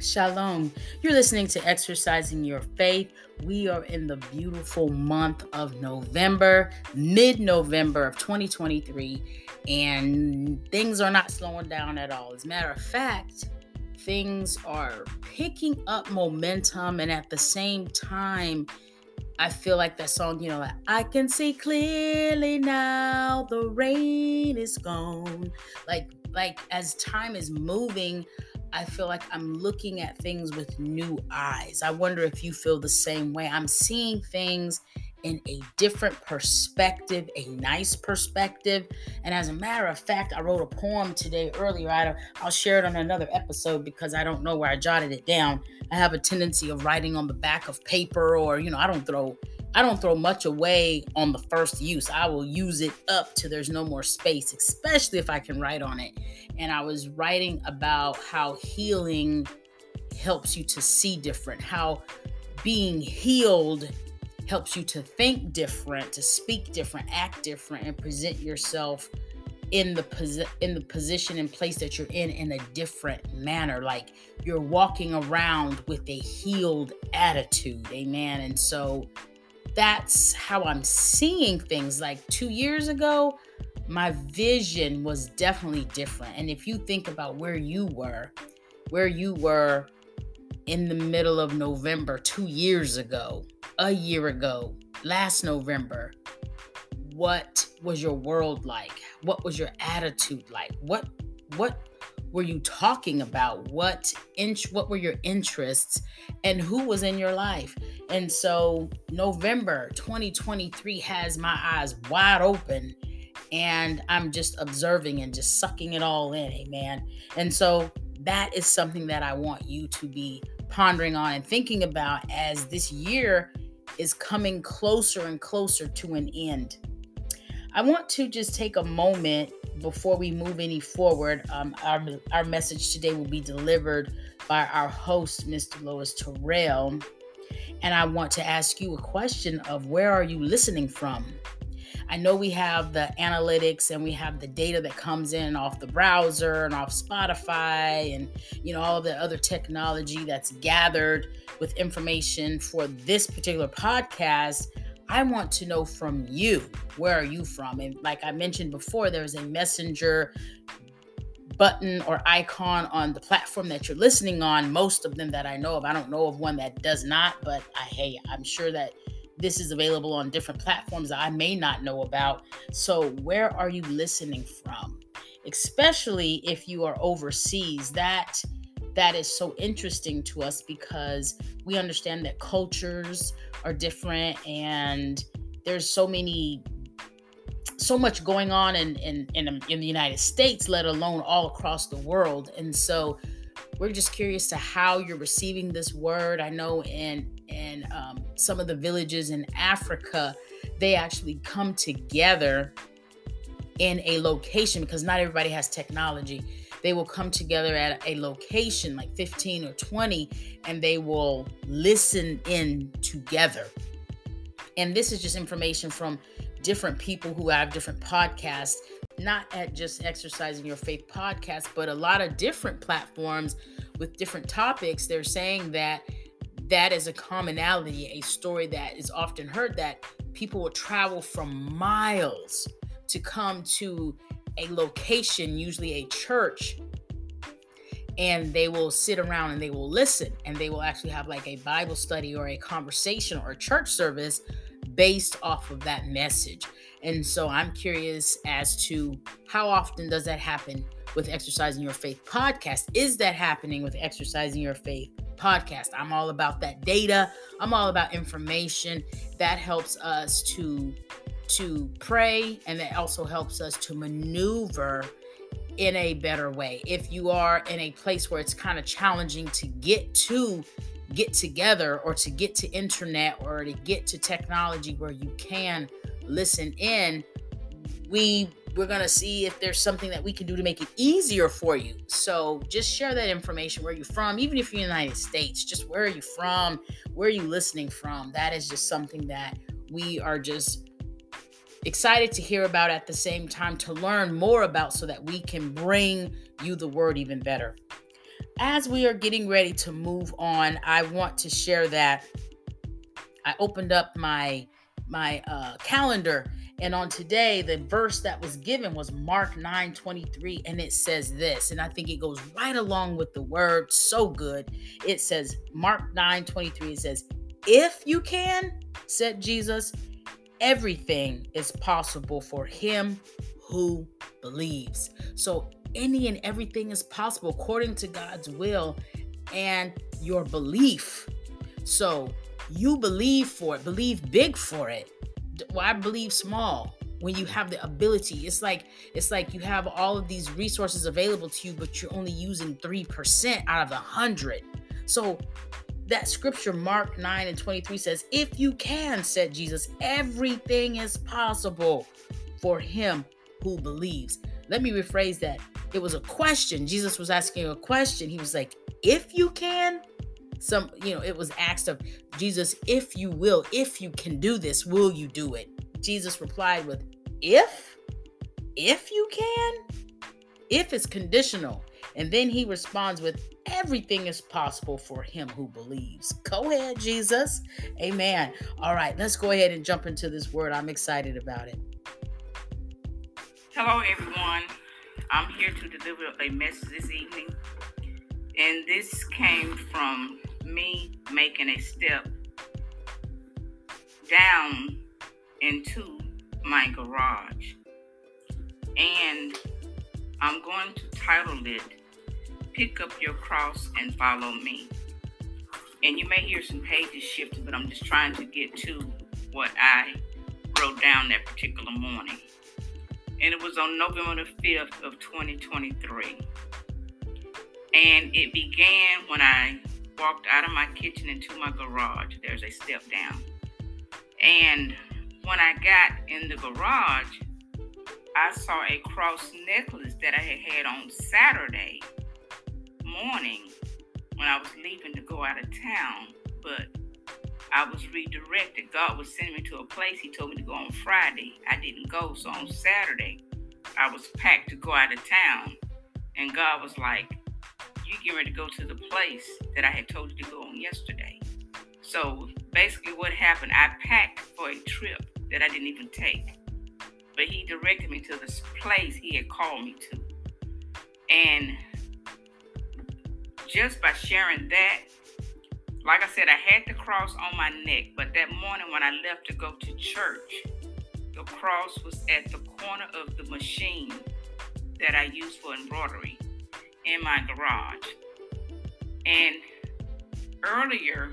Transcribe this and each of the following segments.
Shalom. You're listening to Exercising Your Faith. We are in the beautiful month of November, mid November of 2023, and things are not slowing down at all. As a matter of fact, things are picking up momentum, and at the same time, I feel like that song, you know, like, I can see clearly now the rain is gone. Like, like as time is moving, I feel like I'm looking at things with new eyes. I wonder if you feel the same way. I'm seeing things in a different perspective, a nice perspective. And as a matter of fact, I wrote a poem today earlier. I, will share it on another episode because I don't know where I jotted it down. I have a tendency of writing on the back of paper, or, you know, I don't throw I don't throw much away on the first use. I will use it up till there's no more space, especially if I can write on it. And I was writing about how healing helps you to see different, how being healed helps you to think different, to speak different, act different, and present yourself in the posi- in the position and place that you're in in a different manner like you're walking around with a healed attitude amen and so that's how I'm seeing things. Like two years ago, my vision was definitely different. And if you think about where you were, where you were in the middle of November two years ago, a year ago, last November, what was your world like? What was your attitude like? What what were you talking about? What inch what were your interests and who was in your life? And so November 2023 has my eyes wide open and I'm just observing and just sucking it all in, amen. And so that is something that I want you to be pondering on and thinking about as this year is coming closer and closer to an end. I want to just take a moment before we move any forward, um, our, our message today will be delivered by our host, Ms. Deloise Terrell. And I want to ask you a question of where are you listening from? I know we have the analytics and we have the data that comes in off the browser and off Spotify and you know all the other technology that's gathered with information for this particular podcast I want to know from you, where are you from? And like I mentioned before, there's a messenger button or icon on the platform that you're listening on. Most of them that I know of, I don't know of one that does not, but I, hey, I'm sure that this is available on different platforms that I may not know about. So, where are you listening from? Especially if you are overseas, that that is so interesting to us because we understand that cultures are different and there's so many so much going on in, in in in the United States, let alone all across the world. And so we're just curious to how you're receiving this word. I know in in um, some of the villages in Africa, they actually come together in a location because not everybody has technology they will come together at a location like 15 or 20 and they will listen in together. And this is just information from different people who have different podcasts, not at just Exercising Your Faith podcast, but a lot of different platforms with different topics. They're saying that that is a commonality, a story that is often heard that people will travel from miles to come to a location, usually a church, and they will sit around and they will listen and they will actually have like a Bible study or a conversation or a church service based off of that message. And so I'm curious as to how often does that happen with Exercising Your Faith podcast? Is that happening with Exercising Your Faith podcast? I'm all about that data. I'm all about information that helps us to to pray and that also helps us to maneuver in a better way. If you are in a place where it's kind of challenging to get to get together or to get to internet or to get to technology where you can listen in, we we're going to see if there's something that we can do to make it easier for you. So just share that information where you're from, even if you're in the United States, just where are you from? Where are you listening from? That is just something that we are just excited to hear about at the same time to learn more about so that we can bring you the word even better. as we are getting ready to move on, I want to share that I opened up my my uh, calendar and on today the verse that was given was mark 9 23 and it says this and i think it goes right along with the word so good it says mark 9 23 it says if you can said jesus everything is possible for him who believes so any and everything is possible according to god's will and your belief so you believe for it, believe big for it. Why believe small when you have the ability? It's like it's like you have all of these resources available to you, but you're only using 3% out of the hundred. So that scripture, Mark 9 and 23, says, If you can, said Jesus, everything is possible for him who believes. Let me rephrase that. It was a question. Jesus was asking a question. He was like, If you can, some you know it was asked of jesus if you will if you can do this will you do it jesus replied with if if you can if it's conditional and then he responds with everything is possible for him who believes. Go ahead jesus. Amen. All right let's go ahead and jump into this word. I'm excited about it. Hello everyone. I'm here to deliver a message this evening. And this came from me making a step down into my garage. And I'm going to title it Pick Up Your Cross and Follow Me. And you may hear some pages shifting, but I'm just trying to get to what I wrote down that particular morning. And it was on November the 5th of 2023. And it began when I walked out of my kitchen into my garage. There's a step down. And when I got in the garage, I saw a cross necklace that I had had on Saturday morning when I was leaving to go out of town. But I was redirected. God was sending me to a place He told me to go on Friday. I didn't go. So on Saturday, I was packed to go out of town. And God was like, you get ready to go to the place that I had told you to go on yesterday. So basically, what happened, I packed for a trip that I didn't even take. But he directed me to this place he had called me to. And just by sharing that, like I said, I had the cross on my neck, but that morning when I left to go to church, the cross was at the corner of the machine that I use for embroidery in my garage. And earlier,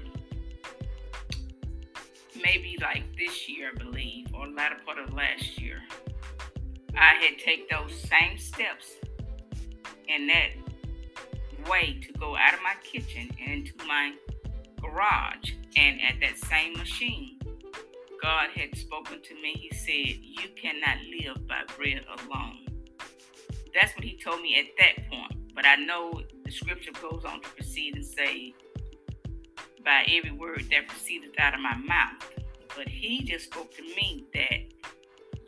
maybe like this year, I believe, or latter part of last year, I had take those same steps and that way to go out of my kitchen and into my garage. And at that same machine, God had spoken to me. He said, You cannot live by bread alone. That's what He told me at that point. But I know the scripture goes on to proceed and say, by every word that proceedeth out of my mouth. But he just spoke to me that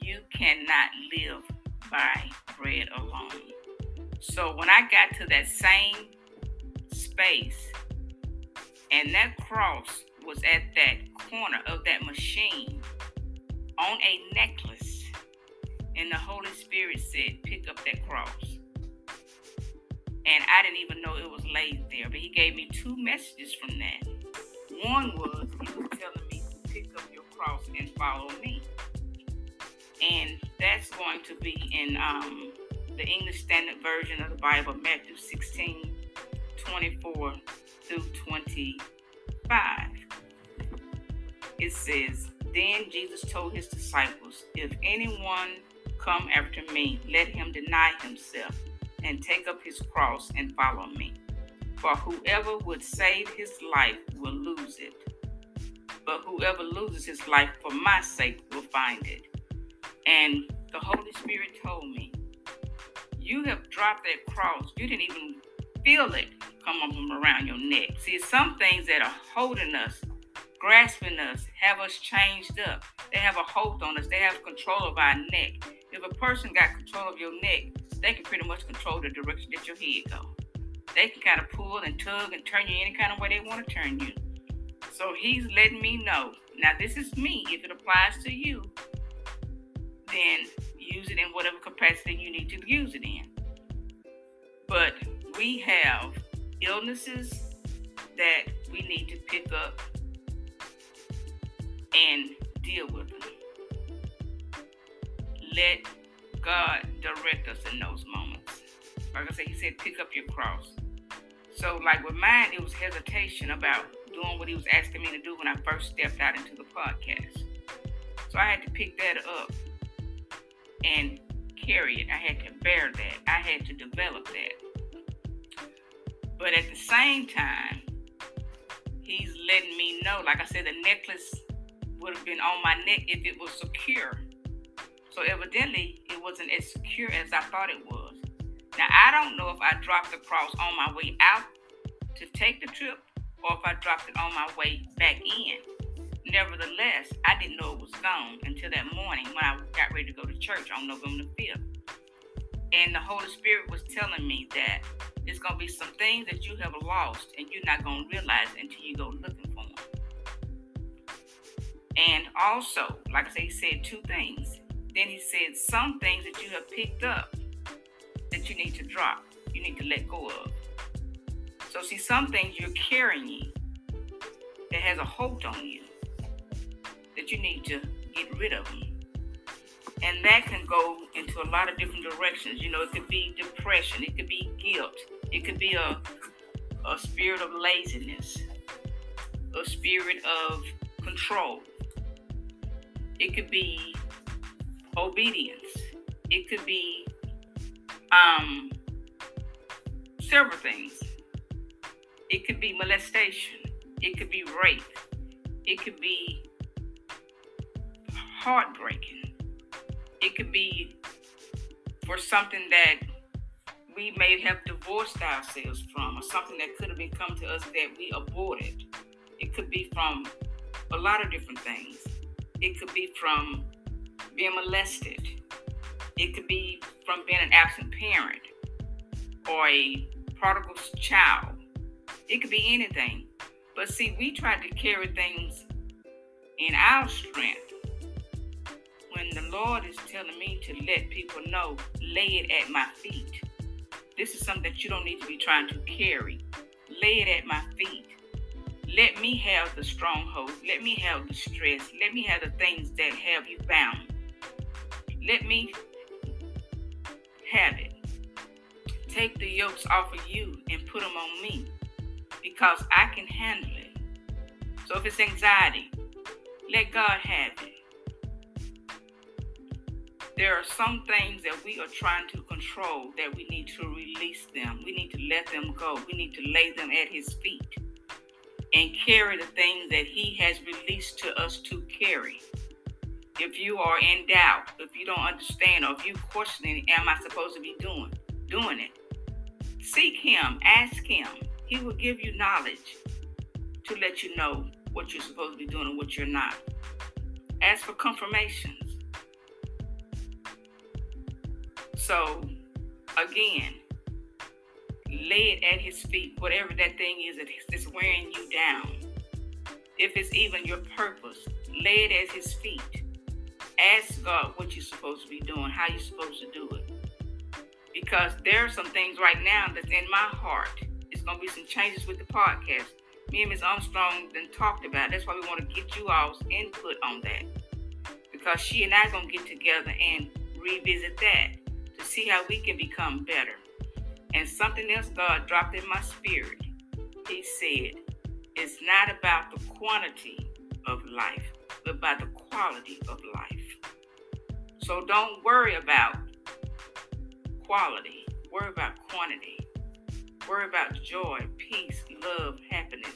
you cannot live by bread alone. So when I got to that same space, and that cross was at that corner of that machine on a necklace, and the Holy Spirit said, Pick up that cross and I didn't even know it was laid there. But he gave me two messages from that. One was he was telling me to pick up your cross and follow me, and that's going to be in um, the English Standard Version of the Bible, Matthew 16, 24 through 25. It says, Then Jesus told his disciples, If anyone come after me, let him deny himself and take up his cross and follow me. For whoever would save his life will lose it. But whoever loses his life for my sake will find it. And the Holy Spirit told me, You have dropped that cross. You didn't even feel it come up from around your neck. See, some things that are holding us, grasping us, have us changed up. They have a hold on us, they have control of our neck. If a person got control of your neck, they can pretty much control the direction that your head go. they can kind of pull and tug and turn you any kind of way they want to turn you. So he's letting me know. Now, this is me. If it applies to you, then use it in whatever capacity you need to use it in. But we have illnesses that we need to pick up and deal with them. Let God direct us in those moments. Like I said, He said, pick up your cross. So, like with mine, it was hesitation about doing what He was asking me to do when I first stepped out into the podcast. So, I had to pick that up and carry it. I had to bear that. I had to develop that. But at the same time, He's letting me know, like I said, the necklace would have been on my neck if it was secure. So evidently, it wasn't as secure as I thought it was. Now, I don't know if I dropped the cross on my way out to take the trip or if I dropped it on my way back in. Nevertheless, I didn't know it was gone until that morning when I got ready to go to church on November 5th. And the Holy Spirit was telling me that it's going to be some things that you have lost and you're not going to realize until you go looking for them. And also, like I said, he said two things. Then he said some things that you have picked up that you need to drop, you need to let go of. So, see, some things you're carrying that has a hold on you that you need to get rid of. And that can go into a lot of different directions. You know, it could be depression, it could be guilt, it could be a, a spirit of laziness, a spirit of control. It could be obedience. It could be um, several things. It could be molestation. It could be rape. It could be heartbreaking. It could be for something that we may have divorced ourselves from, or something that could have been come to us that we aborted. It could be from a lot of different things. It could be from being molested. It could be from being an absent parent or a prodigal child. It could be anything. But see, we try to carry things in our strength. The Lord is telling me to let people know, lay it at my feet. This is something that you don't need to be trying to carry. Lay it at my feet. Let me have the stronghold. Let me have the stress. Let me have the things that have you bound. Let me have it. Take the yokes off of you and put them on me because I can handle it. So if it's anxiety, let God have it. There are some things that we are trying to control that we need to release them. We need to let them go. We need to lay them at His feet and carry the things that He has released to us to carry if you are in doubt, if you don't understand, or if you're questioning, am I supposed to be doing doing it? Seek him, ask him. He will give you knowledge to let you know what you're supposed to be doing and what you're not. Ask for confirmations. So again, lay it at his feet, whatever that thing is that's wearing you down. If it's even your purpose, lay it at his feet ask God what you're supposed to be doing, how you're supposed to do it. Because there are some things right now that's in my heart. It's going to be some changes with the podcast. Me and Ms. Armstrong then talked about. It. That's why we want to get you all's input on that. Because she and I are going to get together and revisit that to see how we can become better. And something else God dropped in my spirit. He said, it's not about the quantity of life, but about the quality of life. So don't worry about quality, worry about quantity. Worry about joy, peace, love, happiness,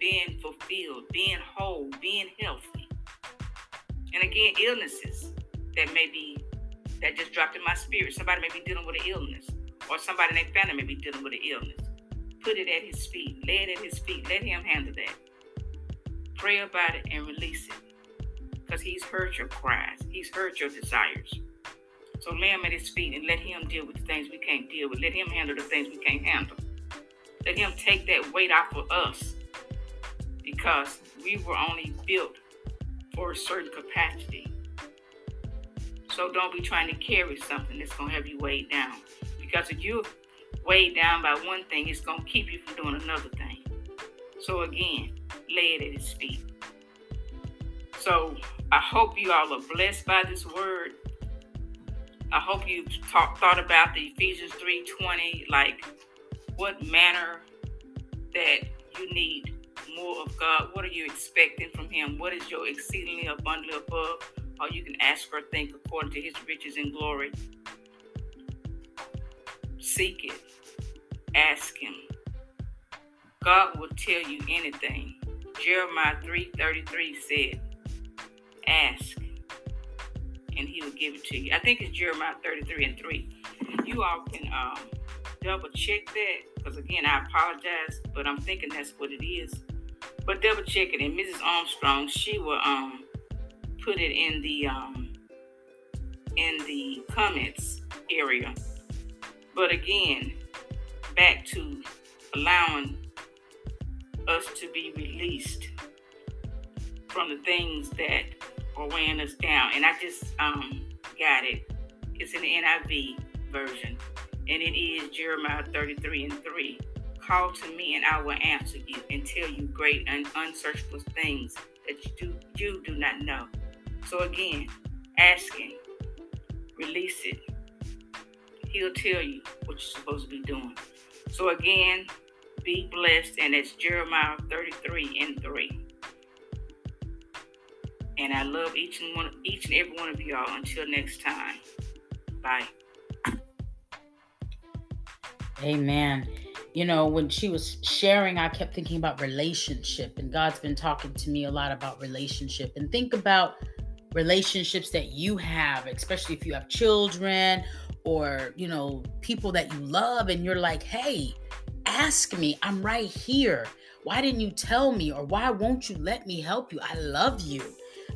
being fulfilled, being whole, being healthy. And again, illnesses that may be that just dropped in my spirit. Somebody may be dealing with an illness, or somebody in their family may be dealing with an illness. Put it at his feet, lay it at his feet, let him handle that. Pray about it and release it because he's heard your cries, he's heard your desires. So lay him at his feet and let him deal with the things we can't deal with. Let him handle the things we can't handle. Let Him take that weight off of us because we were only built for a certain capacity. So don't be trying to carry something that's going to have you weighed down. Because if you're weighed down by one thing, it's going to keep you from doing another thing. So again, lay it at His feet. So I hope you all are blessed by this word. I hope you talk, thought about the Ephesians 3:20, like what manner that you need more of God. What are you expecting from Him? What is your exceedingly abundantly above? Or you can ask or think according to His riches and glory. Seek it. Ask Him. God will tell you anything. Jeremiah 3:33 said, "Ask, and He will give it to you." I think it's Jeremiah 33 and 3. You all can um, double check that because again, I apologize, but I'm thinking that's what it is. But double check it, and Mrs. Armstrong, she will um put it in the um in the comments area. But again, back to allowing us to be released from the things that are weighing us down. And I just um got it. It's in the NIV version, and it is Jeremiah 33 and 3. Call to me and I will answer you and tell you great and unsearchable things that you do, you do not know. So again, asking, release it. He'll tell you what you're supposed to be doing. So again, be blessed, and it's Jeremiah 33 and 3. And I love each and one, each and every one of y'all. Until next time, bye. Amen you know, when she was sharing, I kept thinking about relationship, and God's been talking to me a lot about relationship. And think about relationships that you have, especially if you have children or, you know, people that you love, and you're like, hey, ask me, I'm right here. Why didn't you tell me? Or why won't you let me help you? I love you.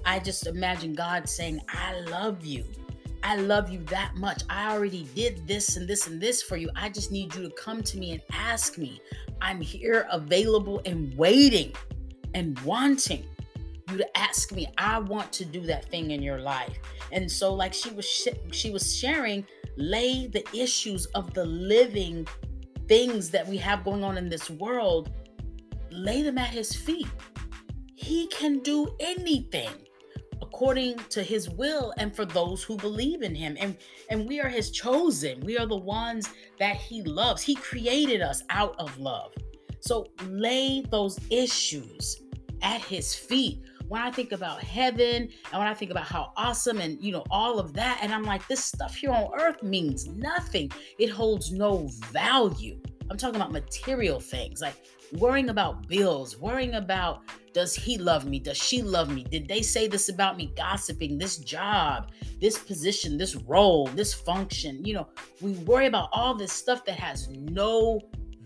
I just imagine God saying, I love you. I love you that much. I already did this and this and this for you. I just need you to come to me and ask me. I'm here available and waiting and wanting you to ask me. I want to do that thing in your life. And so like she was sh- she was sharing lay the issues of the living things that we have going on in this world lay them at his feet. He can do anything according to his will and for those who believe in him and and we are his chosen we are the ones that he loves he created us out of love so lay those issues at his feet when i think about heaven and when i think about how awesome and you know all of that and i'm like this stuff here on earth means nothing it holds no value i'm talking about material things like worrying about bills worrying about does he love me? Does she love me? Did they say this about me? Gossiping, this job, this position, this role, this function. You know, we worry about all this stuff that has no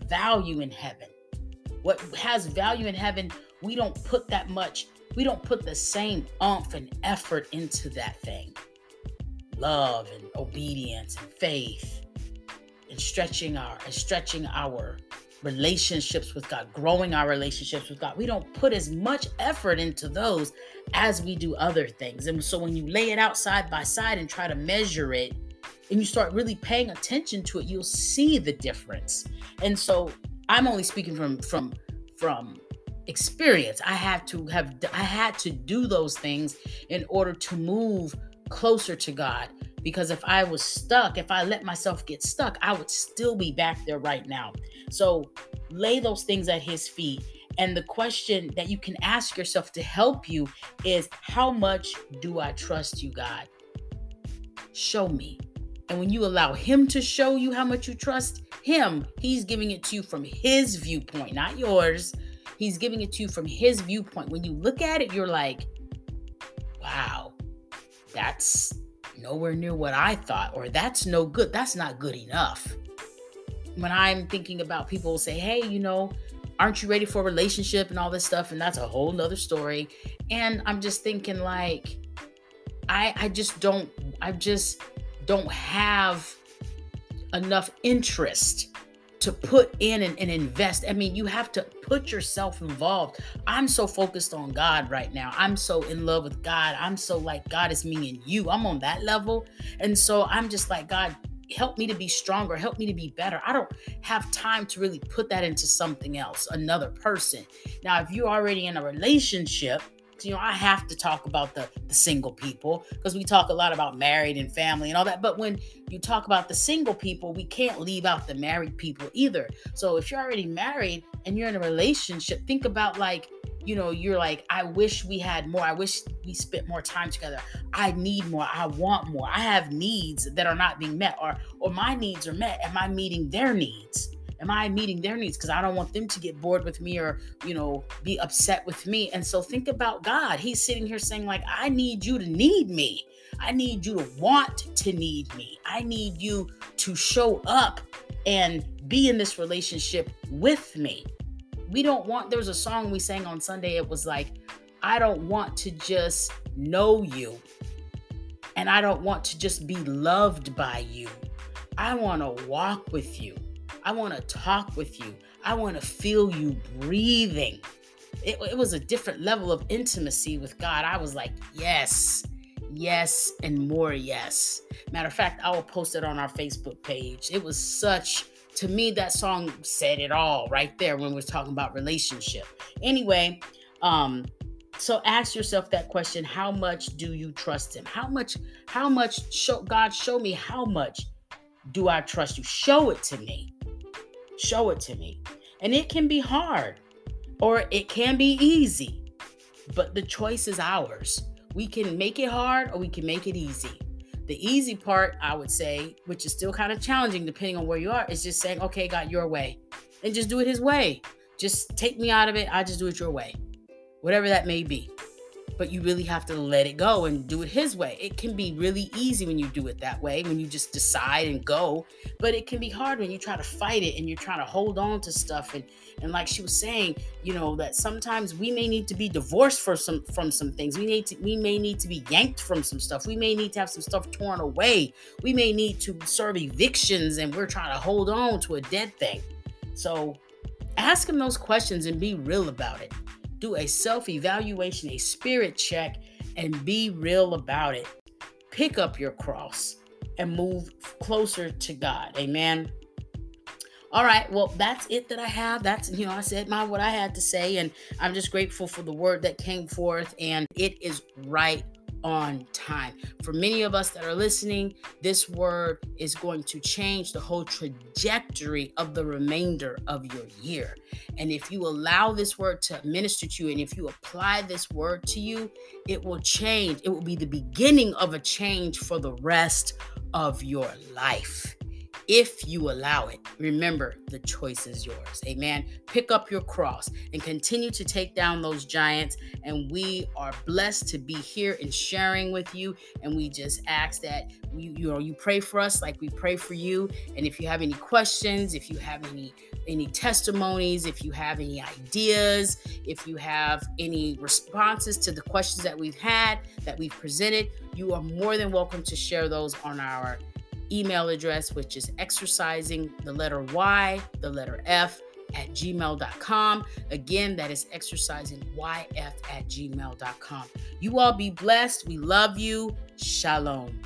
value in heaven. What has value in heaven, we don't put that much, we don't put the same umph and effort into that thing. Love and obedience and faith and stretching our and stretching our relationships with God, growing our relationships with God. We don't put as much effort into those as we do other things. And so when you lay it out side by side and try to measure it, and you start really paying attention to it, you'll see the difference. And so I'm only speaking from from from experience. I had to have I had to do those things in order to move closer to God because if I was stuck, if I let myself get stuck, I would still be back there right now. So lay those things at his feet. And the question that you can ask yourself to help you is how much do I trust you, God? Show me. And when you allow him to show you how much you trust him, he's giving it to you from his viewpoint, not yours. He's giving it to you from his viewpoint. When you look at it, you're like, wow, that's nowhere near what I thought, or that's no good. That's not good enough. When I'm thinking about people say, hey, you know, aren't you ready for a relationship and all this stuff? And that's a whole nother story. And I'm just thinking like, I I just don't I just don't have enough interest to put in and, and, invest. I mean, you have to put yourself involved. I'm so focused on God right now. I'm so in love with God. I'm so like, God is me and you. I'm on that level. And so I'm just like, God, help me to be stronger, help me to be better. I don't have time to really put that into something else, another person. Now, if you're already in a relationship, you know, I have to talk about the, the single people because we talk a lot about married and family and all that. But when you talk about the single people, we can't leave out the married people either. So if you're already married and you're in a relationship, think about like, you know, you're like, I wish we had more. I wish we spent more time together. I need more. I want more. I have needs that are not being met, or or my needs are met. Am I meeting their needs? Am I meeting their needs? Because I don't want them to get bored with me or, you know, be upset with me. And so think about God. He's sitting here saying, like, I need you to need me. I need you to want to need me. I need you to show up and be in this relationship with me. We don't want, there was a song we sang on Sunday. It was like, I don't want to just know you. And I don't want to just be loved by you. I want to walk with you. I want to talk with you. I want to feel you breathing. It, it, was a different level of intimacy with God. I was like, yes, yes, and more yes. Matter of fact, I will post it on our Facebook page. It was such, to me, that song said it all right there when we're talking about relationship. Anyway, um, so ask yourself that question how much do you trust him how much how much show god show me how much do i trust you show it to me Show it to me. And it can be hard or it can be easy, but the choice is ours. We can make it hard or we can make it easy. The easy part, I would say, which is still kind of challenging depending on where you are, is just saying, okay, God, your way. And just do it his way. Just take me out of it. I just do it your way. Whatever that may be but you really have to let it go and do it his way. It can be really easy when you do it that way, when you just decide and go, but it can be hard when you try to fight it and you're trying to hold on to stuff and and like she was saying, you know, that sometimes we may need to be divorced for some from some things. We need to we may need to be yanked from some stuff. We may need to have some stuff torn away. We may need to serve evictions and we're trying to hold on to a dead thing. So ask him those questions and be real about it do a self evaluation, a spirit check, and be real about it. Pick up your cross and move closer to God. Amen. All right, well, that's it that I have. That's, you know, I said my what I had to say, and I'm just grateful for the word that came forth, and it is right on time. For many of us that are listening, this word is going to change the whole trajectory of the remainder of your year. And if you allow this word to minister to you and if you apply this word to you, it will change. It will be the beginning of a change for the rest of your life if you allow it. Remember, the choice is yours. Amen. Pick up your cross and continue to take down those giants. And we are blessed to be here and sharing with you. And we just ask that you, you know, you pray for us like we pray for you. And if you have any questions, if you have any any testimonies, if you have any ideas, if you have any responses to the questions that we've had, that we've presented, you are more than welcome to share those on our email address, which is exercising the letter Y, the letter F at gmail.com. Again, that is exercising YF at gmail.com. You all be blessed. We love you. Shalom.